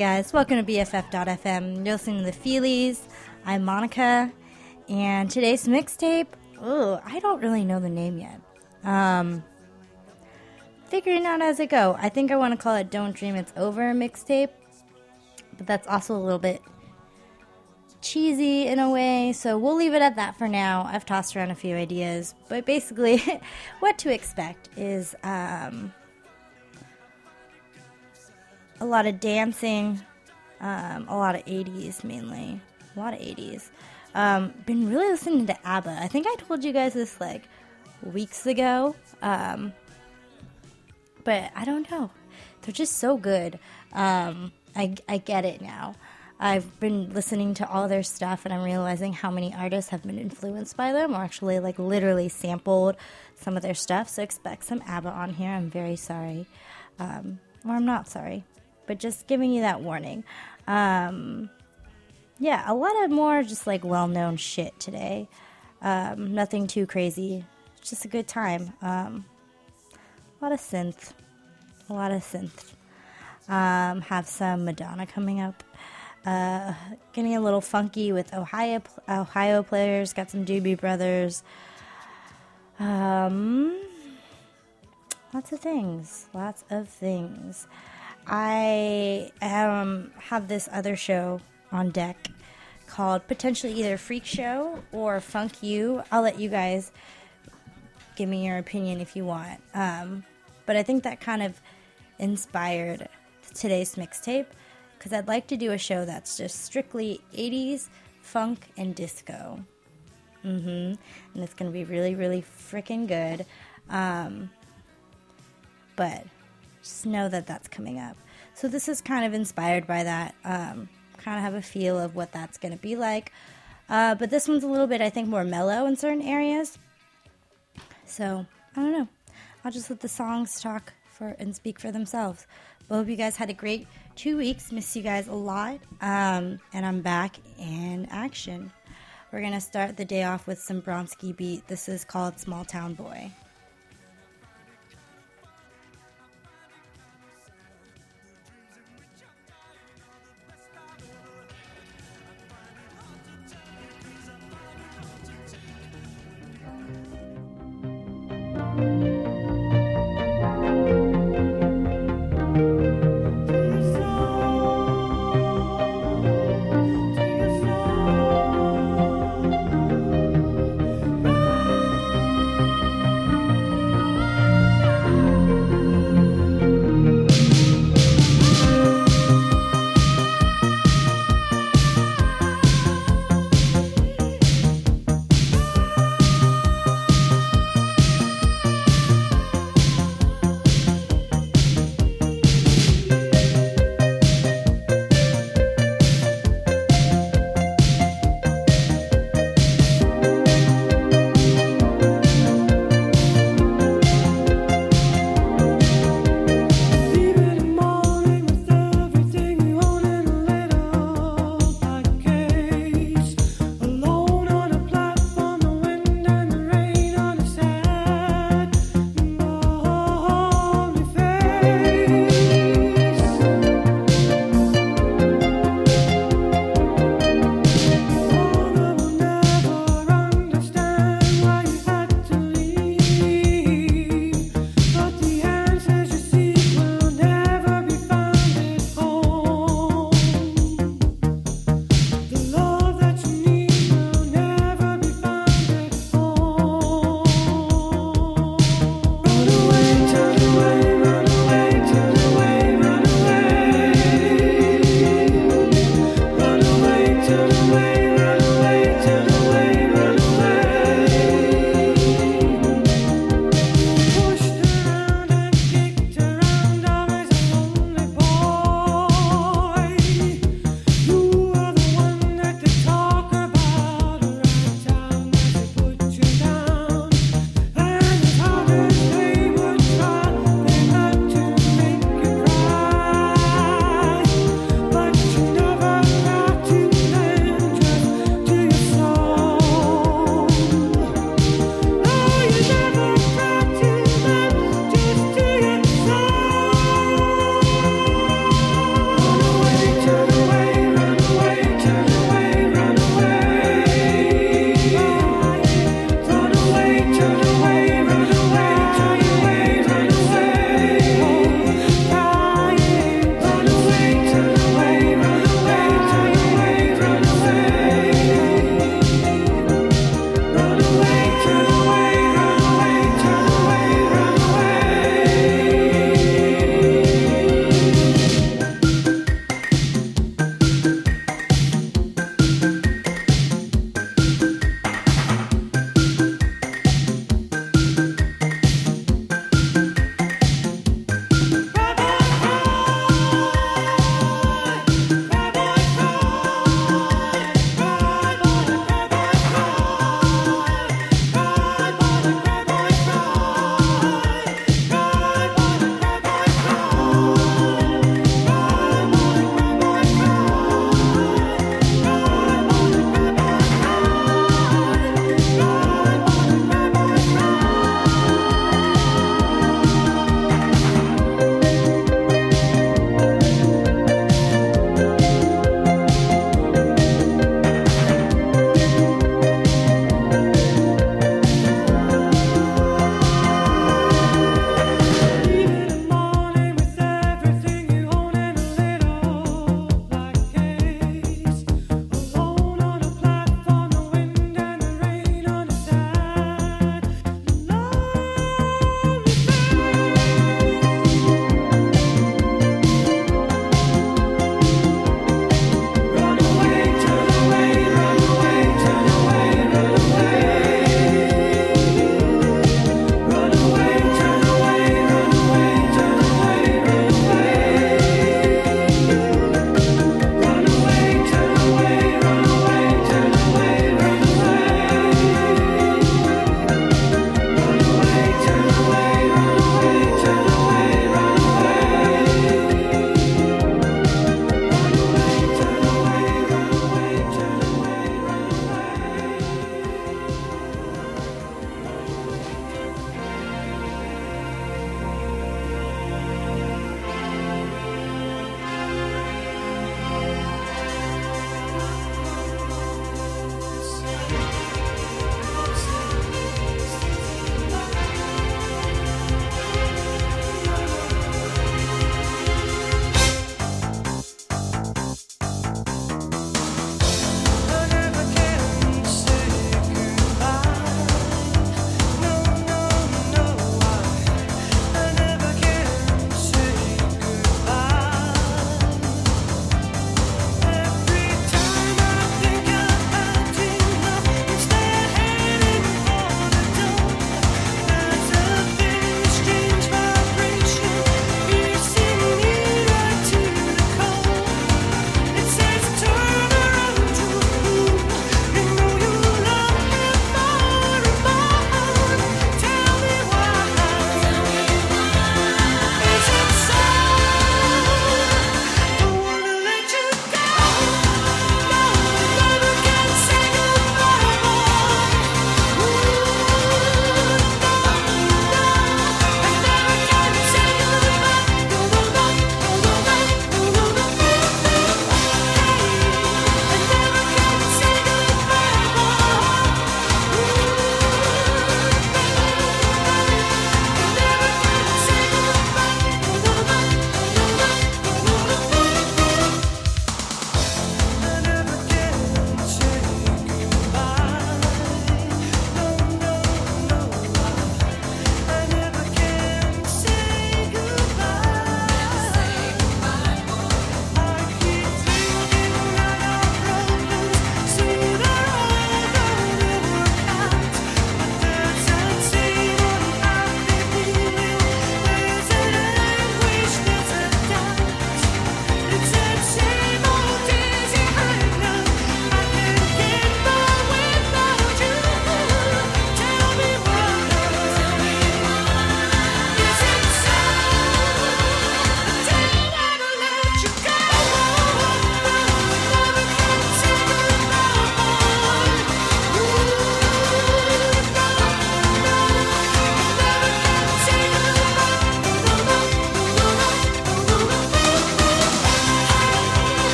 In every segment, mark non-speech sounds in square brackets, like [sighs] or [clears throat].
Guys. Welcome to BFF.fm. You're listening to the Feelies. I'm Monica. And today's mixtape, oh, I don't really know the name yet. Um, figuring out as I go. I think I want to call it Don't Dream It's Over mixtape. But that's also a little bit cheesy in a way, so we'll leave it at that for now. I've tossed around a few ideas, but basically, [laughs] what to expect is um, a lot of dancing, um, a lot of 80s mainly, a lot of 80s. Um, been really listening to ABBA. I think I told you guys this like weeks ago, um, but I don't know. They're just so good. Um, I, I get it now. I've been listening to all their stuff and I'm realizing how many artists have been influenced by them or actually like literally sampled some of their stuff. So expect some ABBA on here. I'm very sorry. Um, or I'm not sorry, but just giving you that warning. Um, yeah, a lot of more just like well known shit today. Um, nothing too crazy. Just a good time. Um, a lot of synth. A lot of synth. Um, have some Madonna coming up. Uh, getting a little funky with Ohio Ohio players. Got some Doobie Brothers. Um, lots of things. Lots of things. I um, have this other show on deck called potentially either Freak Show or Funk You. I'll let you guys give me your opinion if you want. Um, but I think that kind of inspired today's mixtape because I'd like to do a show that's just strictly 80s funk and disco. Mm-hmm. And it's going to be really, really freaking good. Um, but just know that that's coming up. So this is kind of inspired by that. Um, kind of have a feel of what that's going to be like. Uh, but this one's a little bit, I think, more mellow in certain areas. So I don't know. I'll just let the songs talk for and speak for themselves. But hope you guys had a great two weeks. Miss you guys a lot. Um, and I'm back in action. We're going to start the day off with some Bronski beat. This is called Small Town Boy.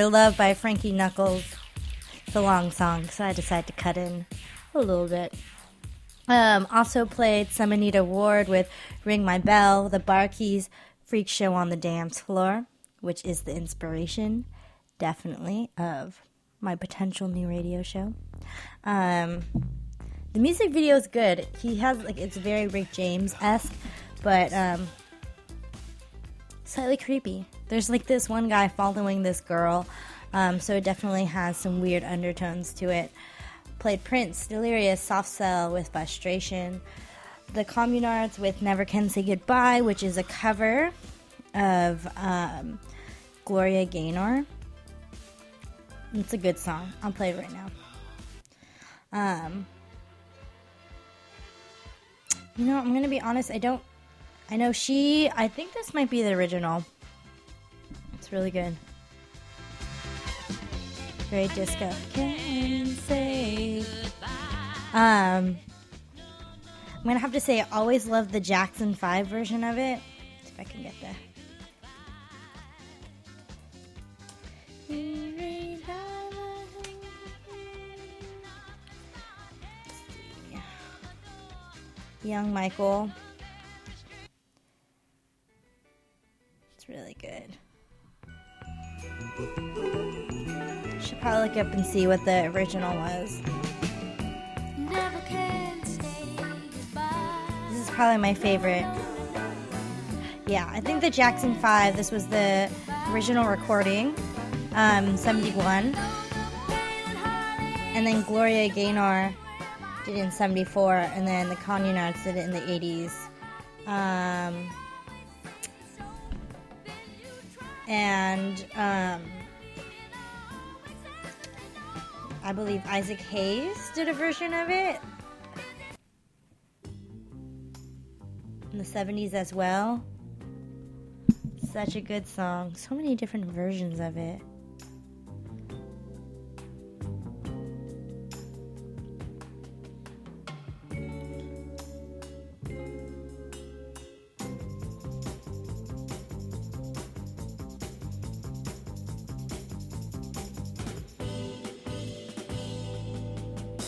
Your Love by Frankie Knuckles. It's a long song, so I decided to cut in a little bit. Um, also played some Anita Ward with Ring My Bell, the Bar-Keys Freak Show on the Dance Floor, which is the inspiration, definitely, of my potential new radio show. Um, the music video is good. He has, like, it's very Rick James esque, but um, slightly creepy. There's like this one guy following this girl, um, so it definitely has some weird undertones to it. Played Prince, Delirious, Soft Cell with Frustration, The Communards with Never Can Say Goodbye, which is a cover of um, Gloria Gaynor. It's a good song. I'll play it right now. Um, you know, I'm gonna be honest. I don't I know she. I think this might be the original. It's really good. Very disco. Can say. Um, I'm gonna have to say I always loved the Jackson Five version of it. If I can get the. Young Michael. Really good. Should probably look up and see what the original was. This is probably my favorite. Yeah, I think the Jackson 5, this was the original recording, um, 71. And then Gloria Gaynor did it in 74, and then the Communards did it in the 80s. Um, and um, I believe Isaac Hayes did a version of it in the 70s as well. Such a good song. So many different versions of it.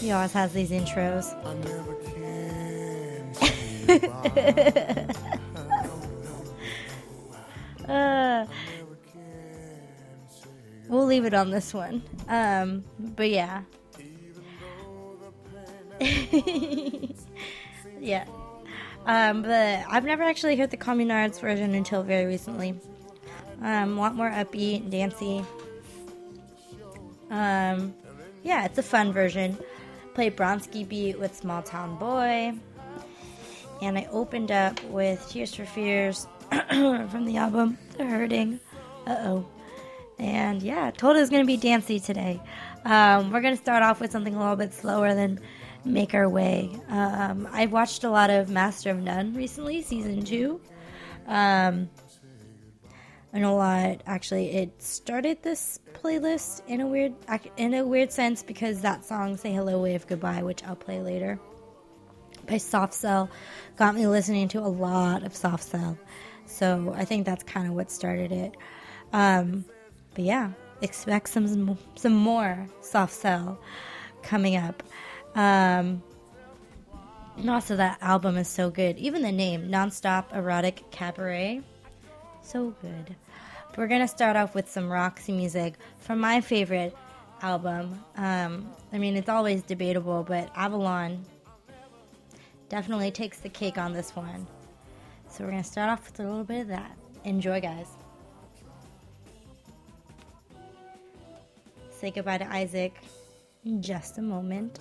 He always has these intros. I never can. [laughs] Uh, we'll leave it on this one. Um, but yeah. [laughs] yeah. Um, but I've never actually heard the Communards version until very recently. Um, want more upbeat, and dancey. Um, yeah, it's a fun version. Played Bronski beat with Small Town Boy. And I opened up with Tears for Fears [clears throat] from the album The Hurting. Uh oh. And yeah, was going to be dancey today. Um, we're going to start off with something a little bit slower than make our way. Um, I've watched a lot of Master of None recently, season two. Um, Know a lot. Actually, it started this playlist in a weird in a weird sense because that song "Say Hello, Wave Goodbye," which I'll play later, by Soft Cell, got me listening to a lot of Soft Cell. So I think that's kind of what started it. Um, but yeah, expect some some more Soft Cell coming up. Um, and also, that album is so good. Even the name, Nonstop Erotic Cabaret, so good. We're gonna start off with some Roxy music from my favorite album. Um, I mean, it's always debatable, but Avalon definitely takes the cake on this one. So we're gonna start off with a little bit of that. Enjoy, guys. Say goodbye to Isaac in just a moment.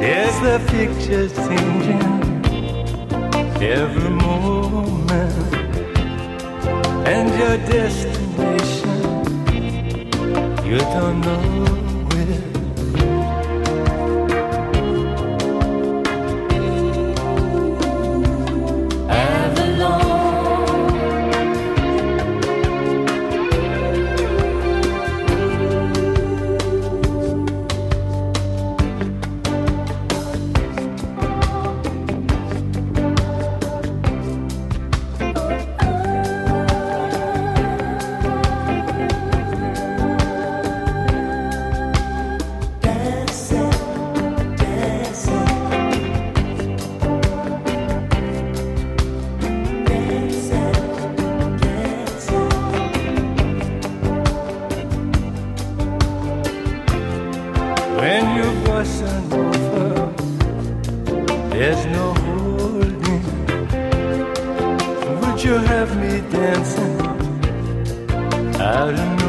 There's the pictures changing every your destination. You don't know you have me dancing? Out of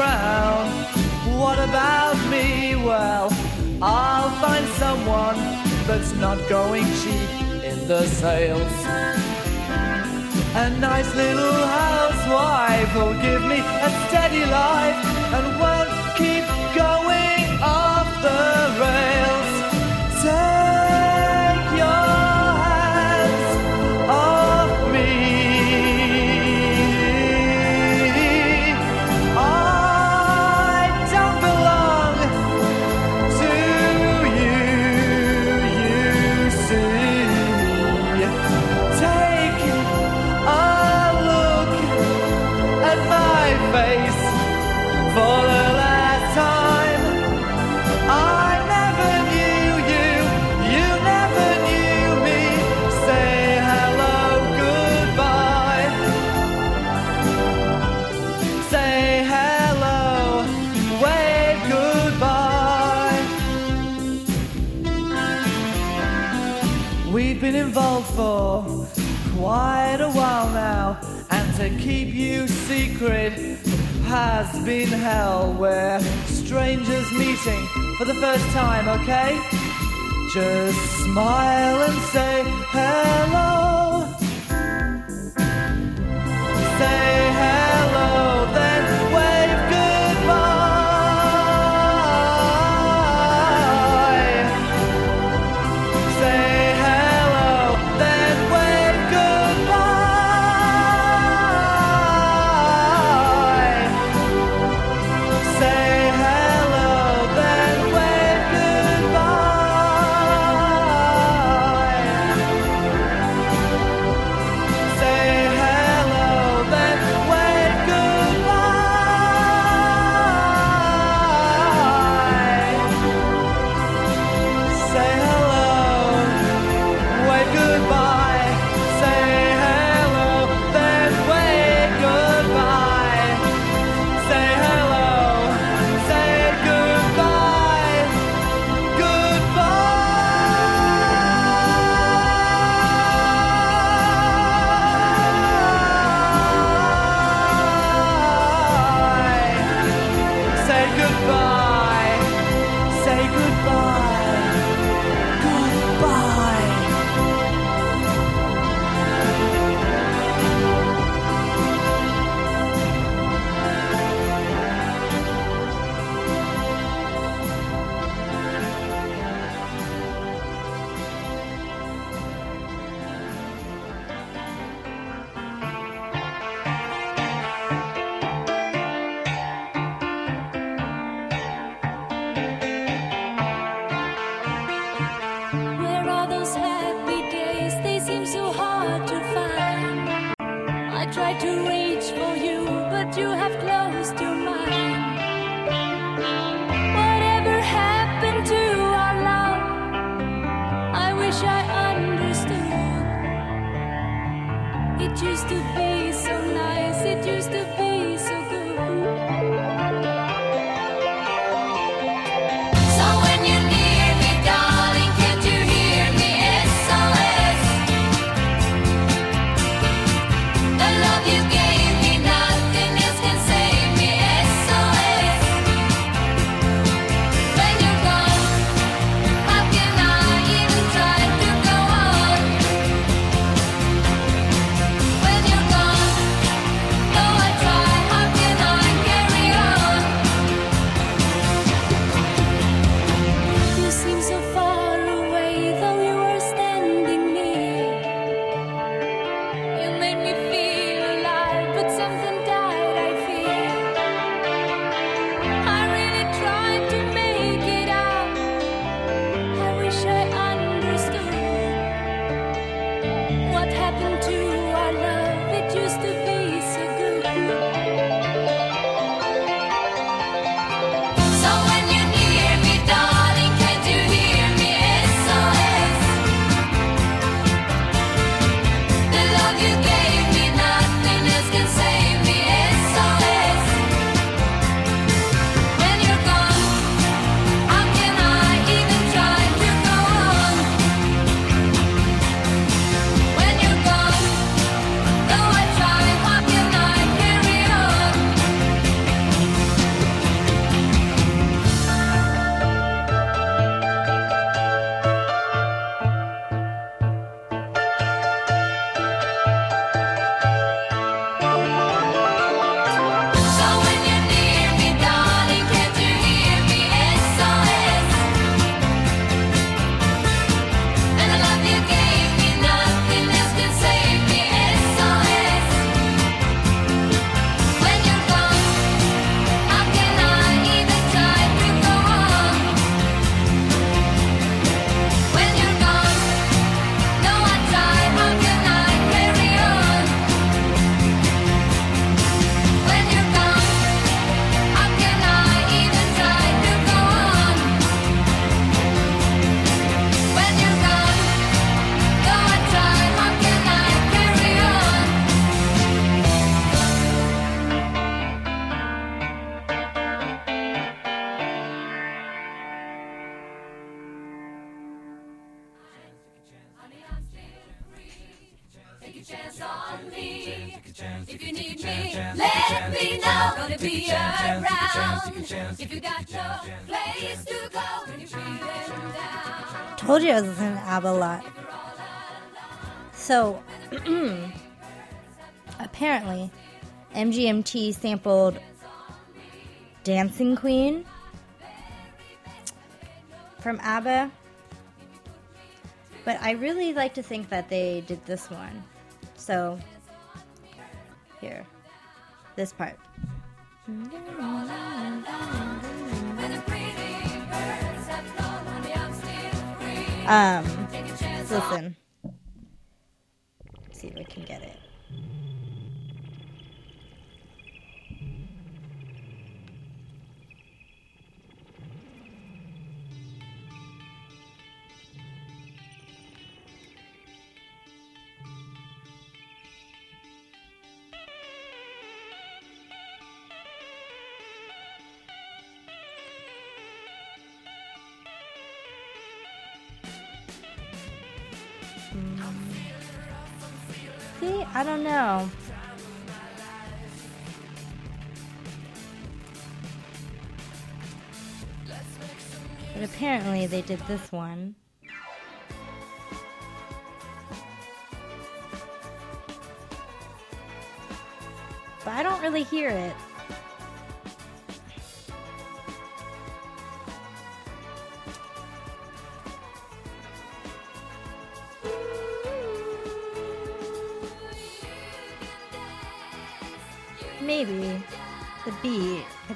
brown. What about me? Well, I'll find someone that's not going cheap in the sales. A nice little housewife will give me a steady life, and when secret has been hell where strangers meeting for the first time, okay? Just smile and say hello. Say hello, then tried to reach for you, but you have. MGMT sampled Dancing Queen from ABBA. But I really like to think that they did this one. So, here, this part. Um, listen. See if I can get it. I don't know. But apparently they did this one. But I don't really hear it.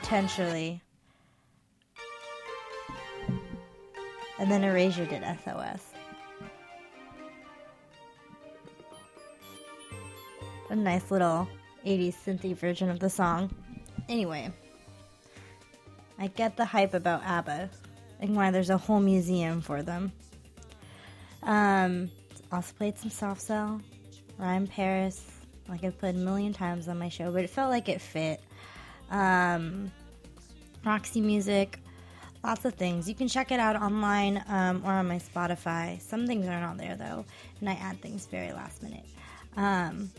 Potentially. And then Erasure did SOS. A nice little 80s synthy version of the song. Anyway, I get the hype about ABBA and why there's a whole museum for them. Um, also played some soft cell, Ryan Paris, like I've played a million times on my show, but it felt like it fit. Um, Roxy Music, lots of things. You can check it out online um, or on my Spotify. Some things are not on there though, and I add things very last minute. Um,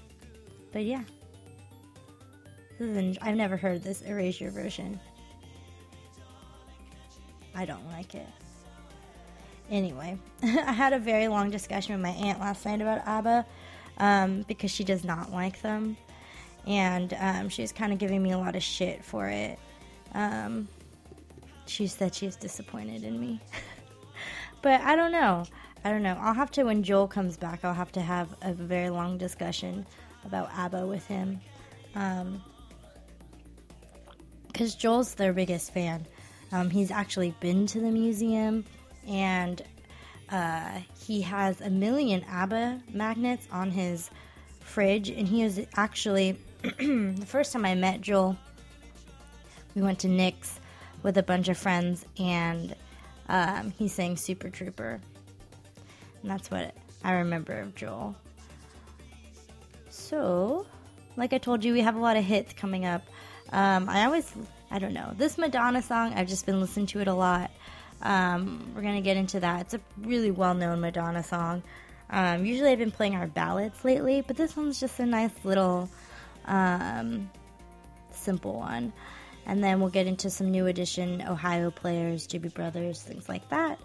but yeah, this is I've never heard this Erasure version. I don't like it. Anyway, [laughs] I had a very long discussion with my aunt last night about ABBA um, because she does not like them. And um, kind of giving me a lot of shit for it. Um, she said she's disappointed in me. [laughs] but I don't know. I don't know. I'll have to, when Joel comes back, I'll have to have a very long discussion about ABBA with him. Because Joel's their biggest fan. Um, he's actually been to the museum and uh, he has a million ABBA magnets on his fridge. And he is actually, [clears throat] the first time I met Joel, we went to Nick's with a bunch of friends and um, he sang Super Trooper. And that's what I remember of Joel. So, like I told you, we have a lot of hits coming up. Um, I always, I don't know, this Madonna song, I've just been listening to it a lot. Um, we're going to get into that. It's a really well known Madonna song. Um, usually I've been playing our ballads lately, but this one's just a nice little um, simple one. And then we'll get into some new edition Ohio players, Doobie Brothers, things like that.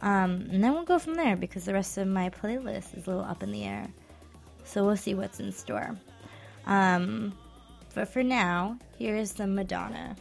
Um, and then we'll go from there because the rest of my playlist is a little up in the air. So we'll see what's in store. Um, but for now, here is the Madonna.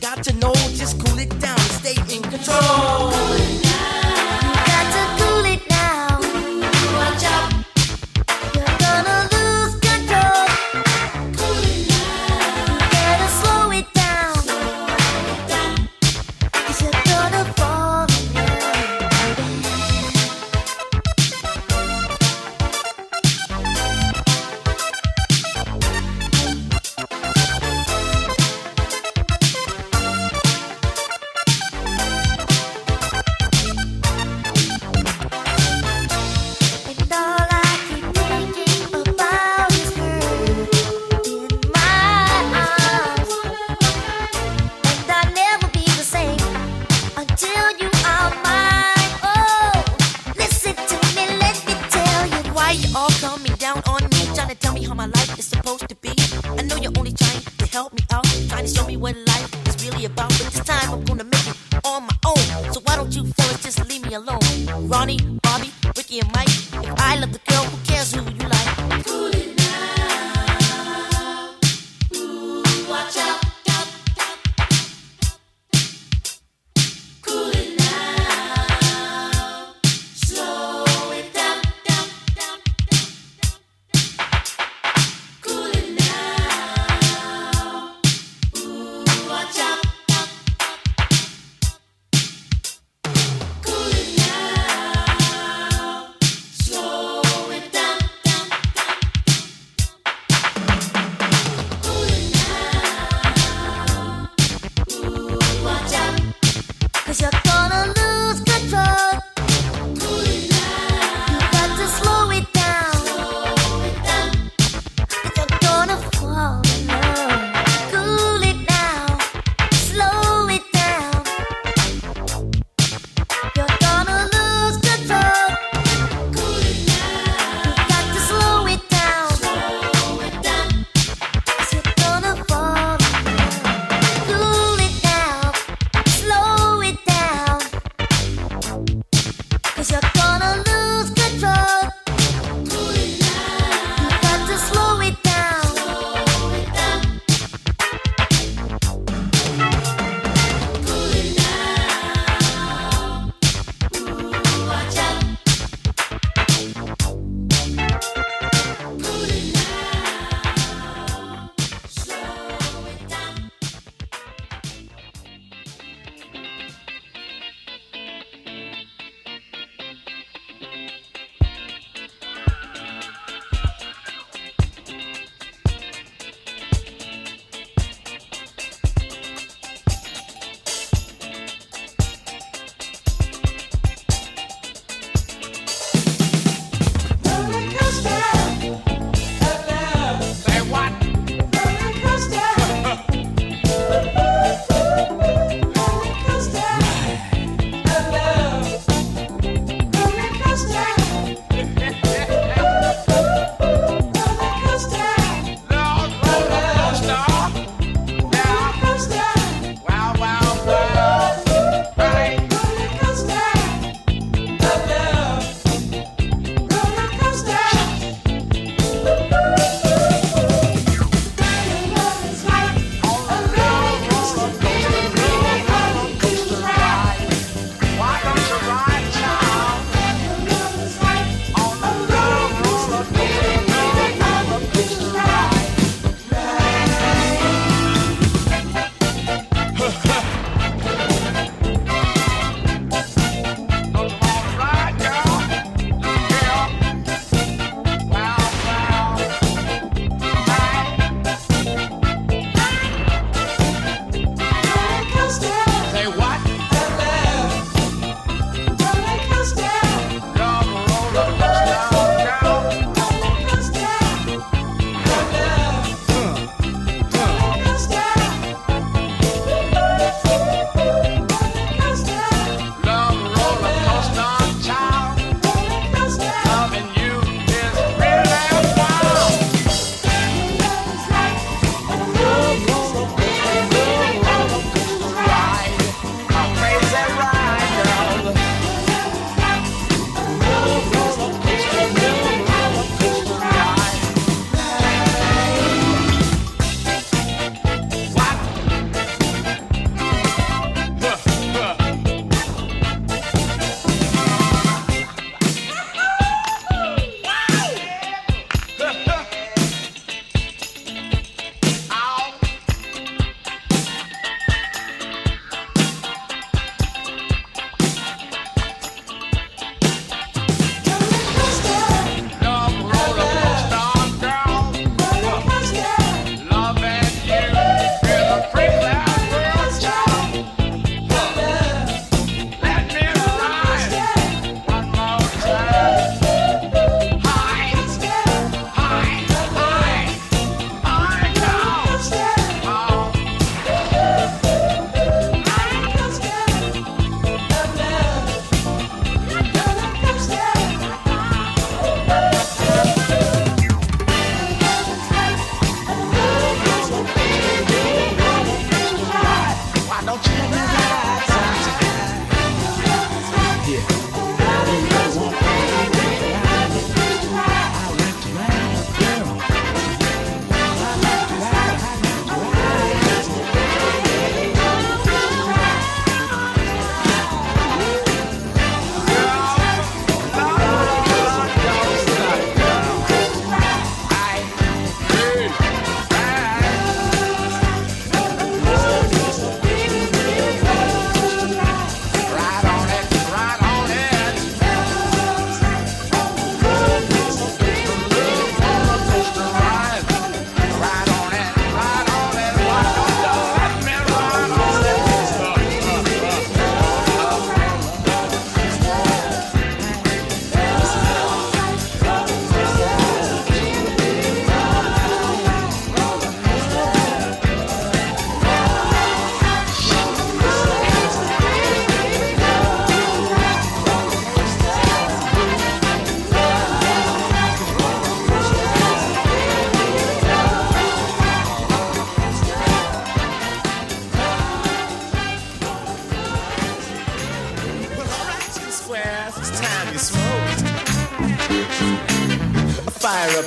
Got to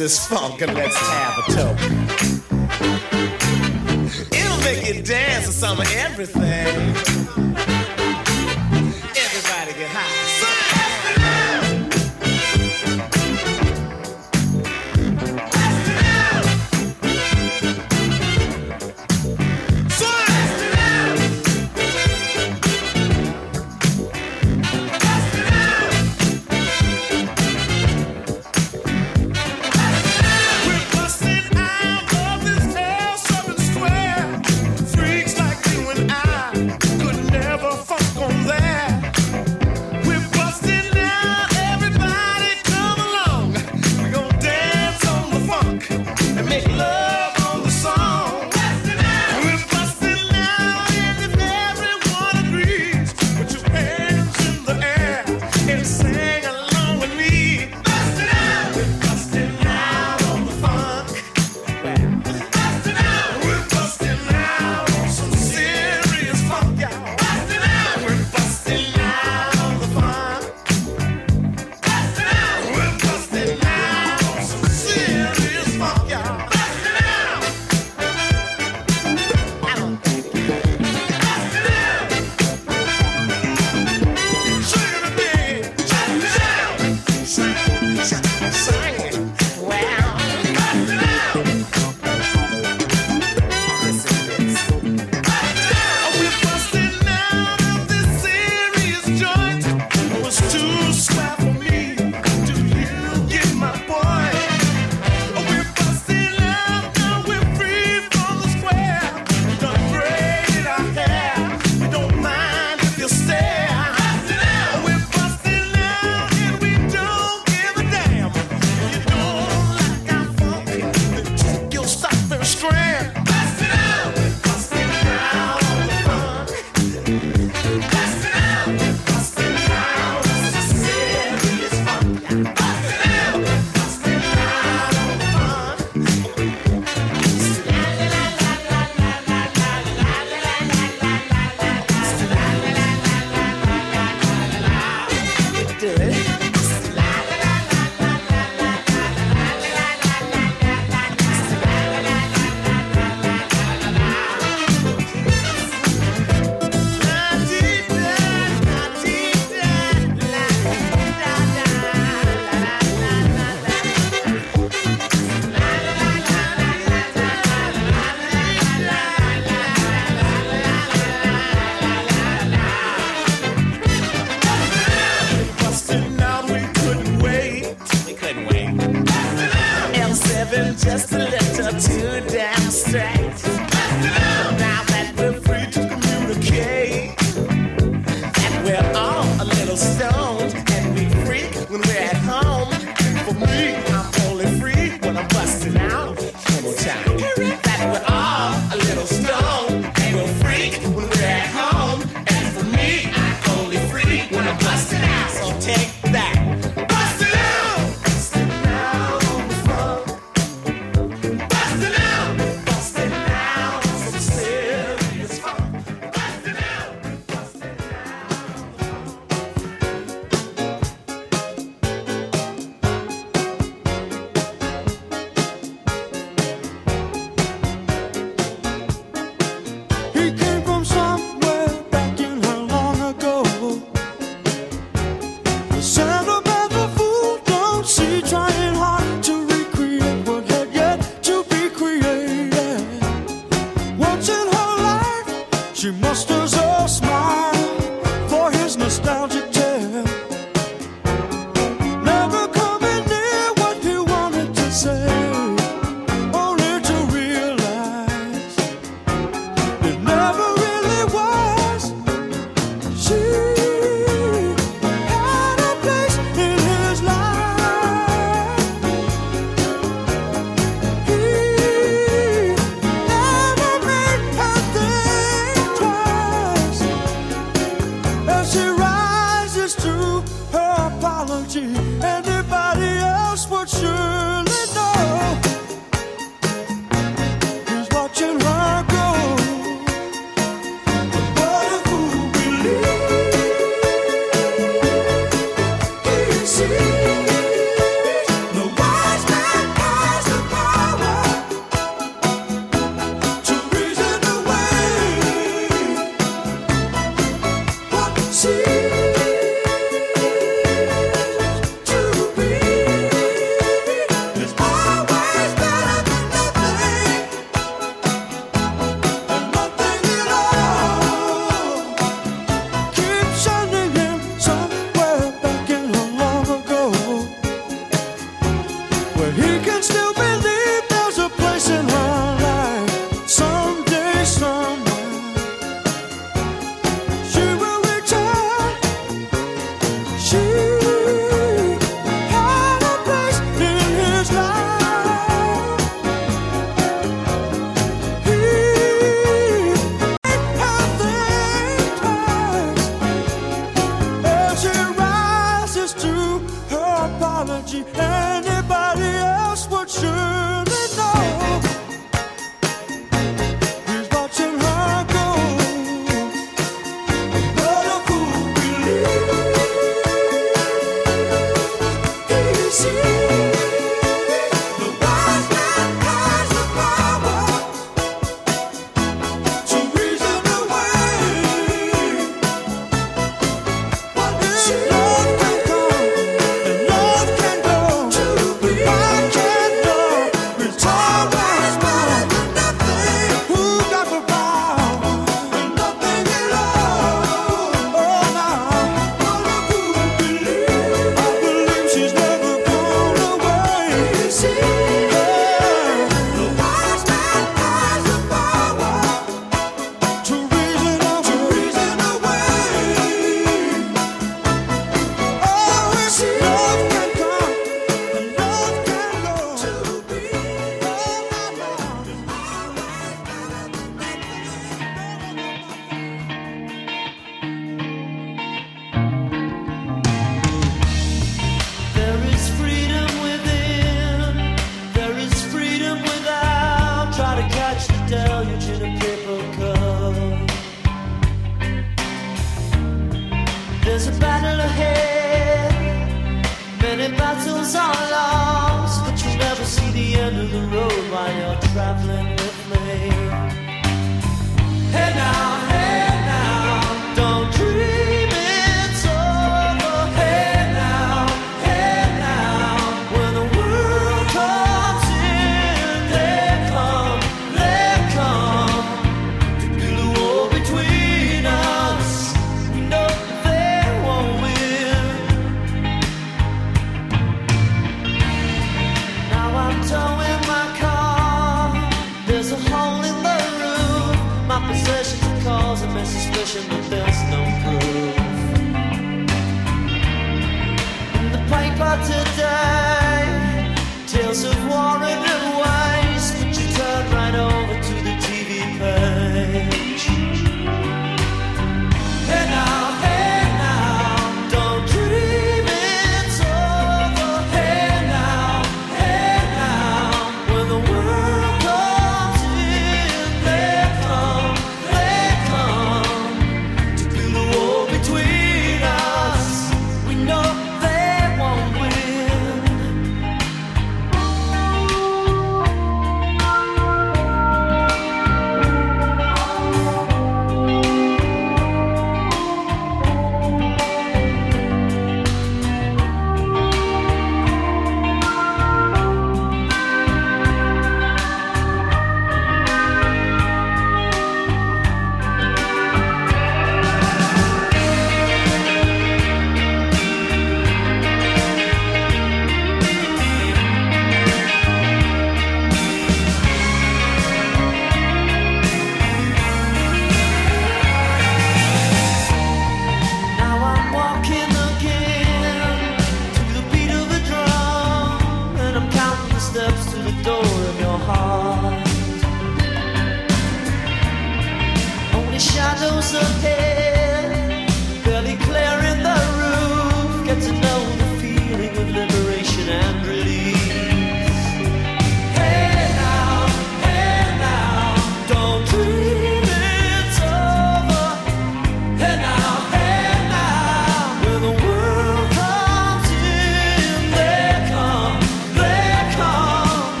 this funk and let's have a toke. It'll make you dance to some of everything.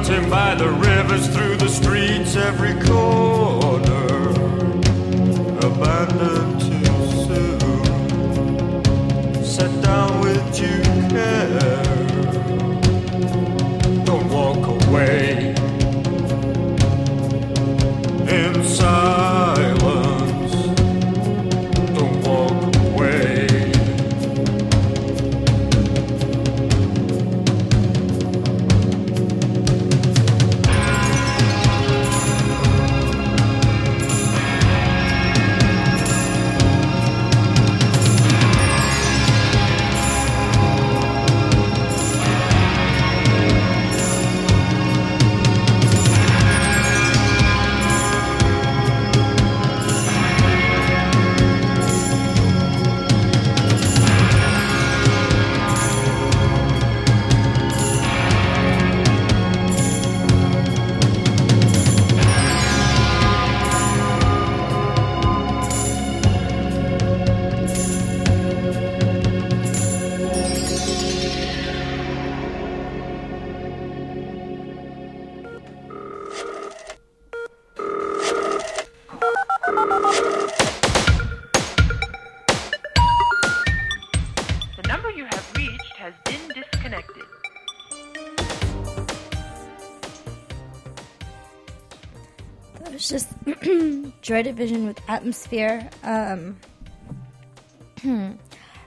Hunting by the rivers, through the streets, every corner. Abandoned too soon. Set down with you care. Joy Division with Atmosphere. Um, [clears throat]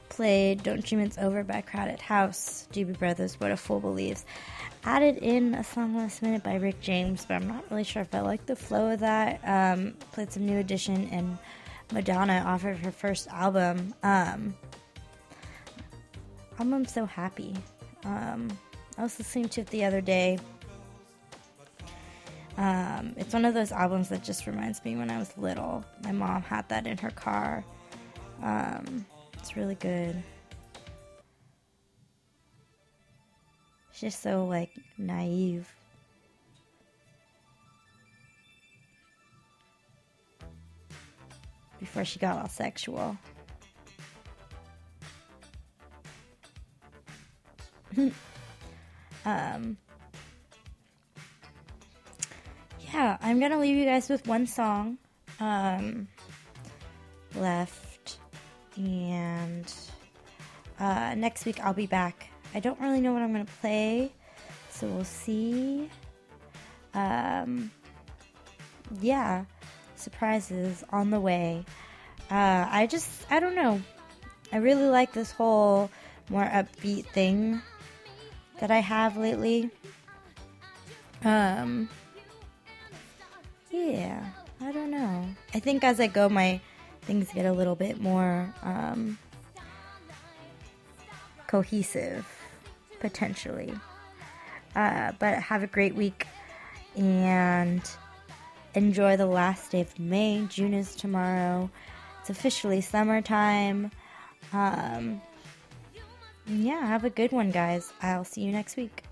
played Don't Dream It's Over by Crowded House, Doobie Brothers, What a Fool Believes. Added in a song last minute by Rick James, but I'm not really sure if I like the flow of that. Um, played some New Edition and Madonna off of her first album. Um, I'm so happy. Um, I was listening to it the other day. Um, it's one of those albums that just reminds me when I was little. My mom had that in her car. Um, it's really good. She's just so like naive. Before she got all sexual. [laughs] um, yeah, I'm gonna leave you guys with one song um, left, and uh, next week I'll be back. I don't really know what I'm gonna play, so we'll see. Um, yeah, surprises on the way. Uh, I just, I don't know. I really like this whole more upbeat thing that I have lately. Um, yeah, I don't know. I think as I go, my things get a little bit more um, cohesive, potentially. Uh, but have a great week and enjoy the last day of May. June is tomorrow. It's officially summertime. Um, yeah, have a good one, guys. I'll see you next week.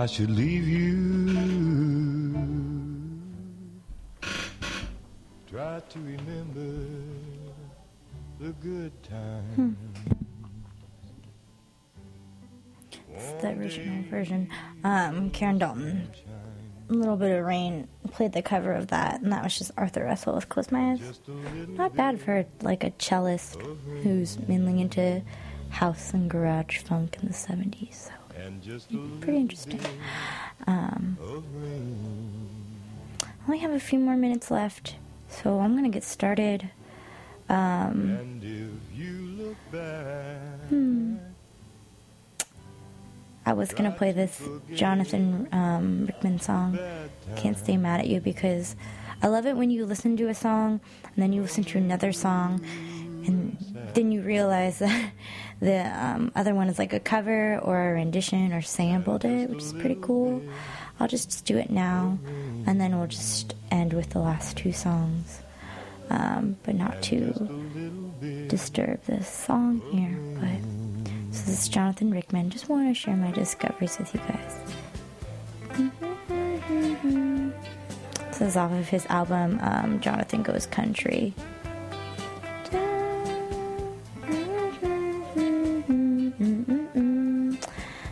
I should leave you, try to remember the good times. It's the original version. Um, Karen Dalton. A little bit of rain played the cover of that, and that was just Arthur Russell with Close My Eyes. Not bad for like a cellist who's mainly into house and garage funk in the 70s. So pretty interesting. Um, I only have a few more minutes left, so I'm gonna get started. Um, And if you look back, hmm. I was gonna play this Jonathan um, Richman song, "Can't Stay Mad at You," because I love it when you listen to a song and then you listen to another song, and then you realize that the um, other one is like a cover or a rendition or sampled it, which is pretty cool. I'll just do it now, and then we'll just end with the last two songs, um, but not to disturb this song here. But so this is Jonathan Richman. Just want to share my discoveries with you guys. [laughs] This is off of his album um, Jonathan Goes Country.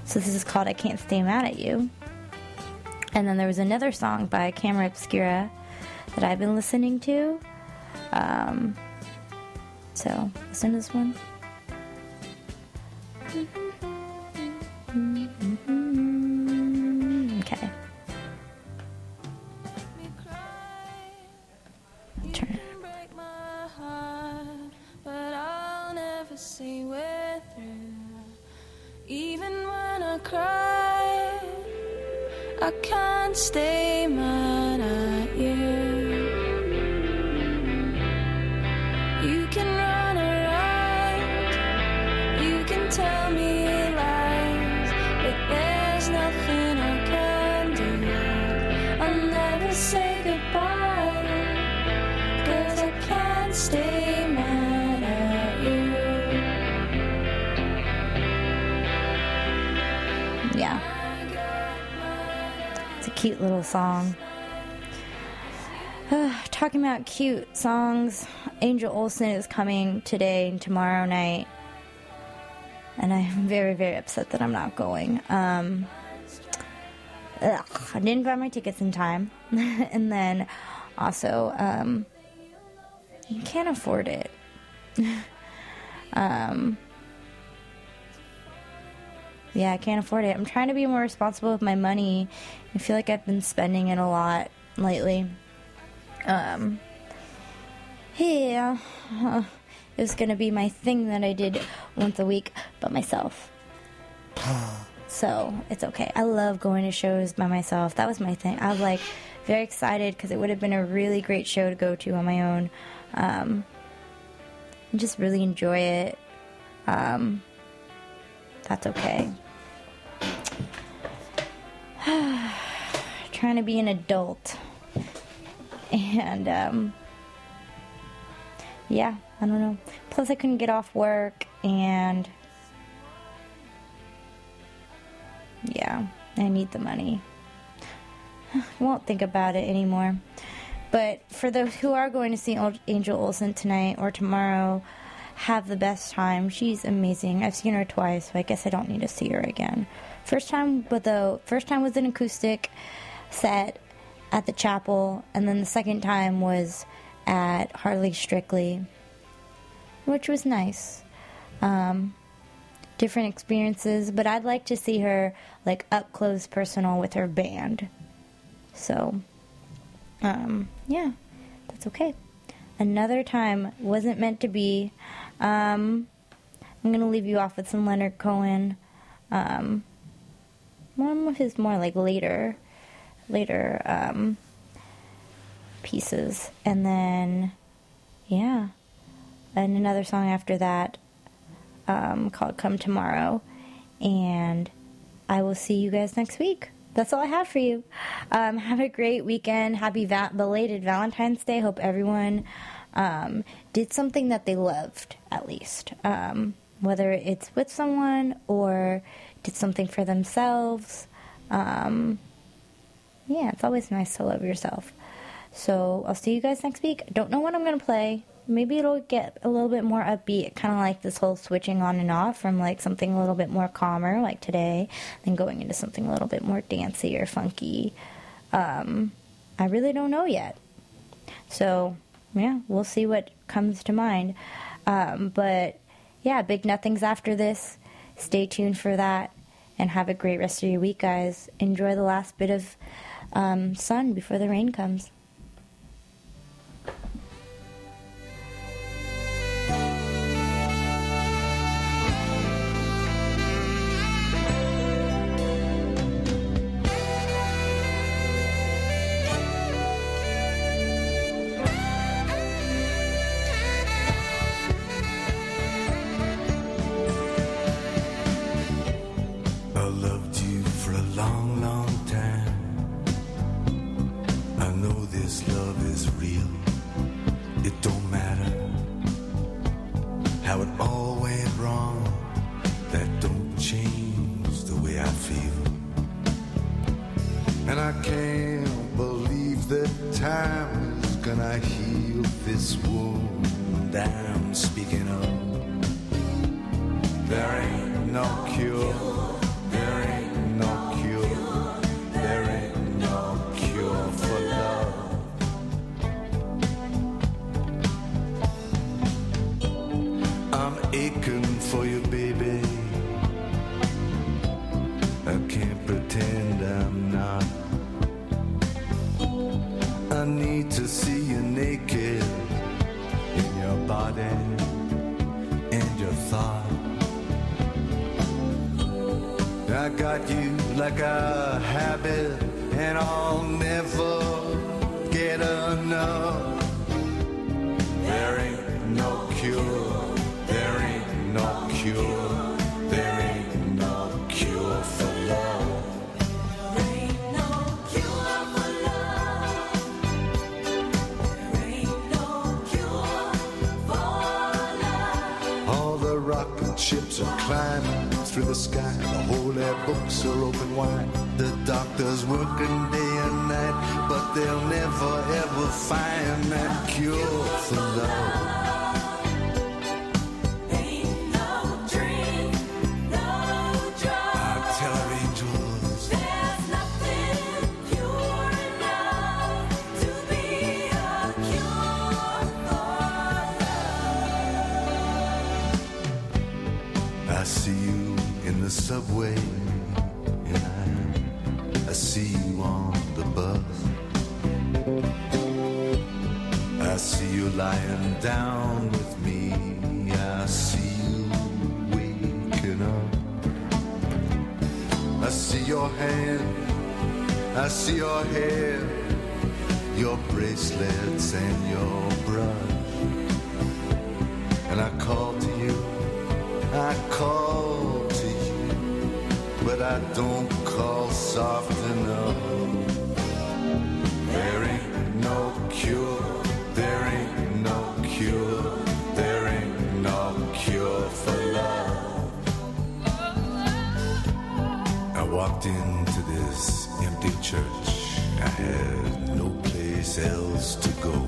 So this is called I Can't Stay Mad at You. And then there was another song by Camera Obscura that I've been listening to. Um, so listen to this one. [laughs] Okay. Turn it. Even when cry, I can't stay mad cute little song. [sighs] Talking about cute songs, Angel Olsen is coming today and tomorrow night. And I'm very, very upset that I'm not going. Um, ugh, I didn't buy my tickets in time. [laughs] and then also, um, you can't afford it. [laughs] um, yeah, I can't afford it. I'm trying to be more responsible with my money. I feel like I've been spending it a lot lately. Um, yeah, uh, [laughs] it was gonna be my thing that I did once a week by myself. [sighs] So it's okay. I love going to shows by myself. That was my thing. I was like very excited because it would have been a really great show to go to on my own. Um, and just really enjoy it. Um, that's okay. [sighs] Trying to be an adult. And, um, yeah, I don't know. Plus, I couldn't get off work, and yeah, I need the money. [sighs] Won't think about it anymore. But for those who are going to see Angel Olsen tonight or tomorrow, have the best time. She's amazing. I've seen her twice, so I guess I don't need to see her again. First time, but the first time was an acoustic set at the chapel, and then the second time was at Hardly Strictly, which was nice. Um, different experiences, but I'd like to see her like up close, personal with her band. So, um, yeah, that's okay. Another time wasn't meant to be. Um, I'm gonna leave you off with some Leonard Cohen. Um, one of his more like later, later um, pieces, and then yeah, and another song after that um, called "Come Tomorrow," and I will see you guys next week. That's all I have for you. Um, [laughs] have a great weekend. Happy va- belated Valentine's Day. Hope everyone um, did something that they loved, at least. Um, whether it's with someone or did something for themselves. Um, yeah, it's always nice to love yourself. So I'll see you guys next week. Don't know what I'm gonna play. Maybe it'll get a little bit more upbeat, kind of like this whole switching on and off from like something a little bit more calmer, like today, then going into something a little bit more dancey or funky. Um, I really don't know yet. So yeah, we'll see what comes to mind. Um, but yeah, big nothings after this. Stay tuned for that, and have a great rest of your week, guys. Enjoy the last bit of um, sun before the rain comes. To see you naked in your body and your thought. I got you like a habit, and I'll never get enough. There ain't no cure, there ain't no cure, are climbing through the sky. The holy books are open wide. The doctor's working day and night, but they'll never ever find that cure for love. The subway, and I, I see you on the bus. I see you lying down with me. I see you waking up. I see your hand, I see your hair, your bracelets and your brush. And I call to you. I call but I don't call soft enough. There ain't no cure, there ain't no cure, there ain't no cure for love. I walked into this empty church, I had no place else to go.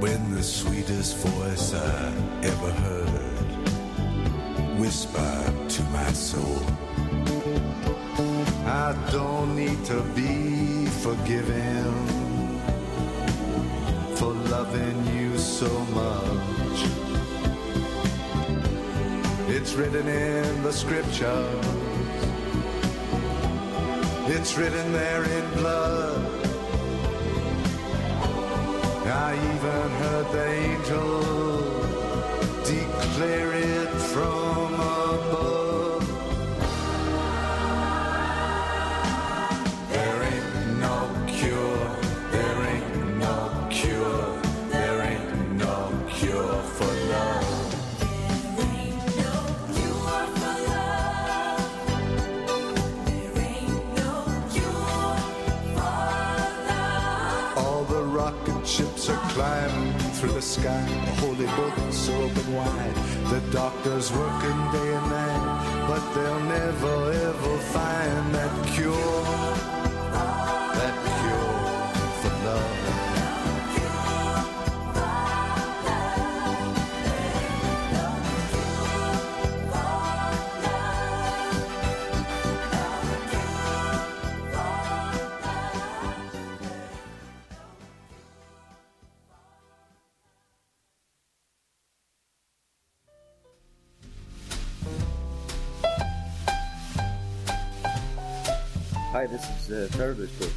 When the sweetest voice I ever heard whispered to my soul, I don't need to be forgiven. For loving you so much. It's written in the scriptures. It's written there in blood. I even heard the angel declare it from climbing through the sky. The holy books are open wide. The doctors working day and night, but they'll never ever find that cure. Hi, this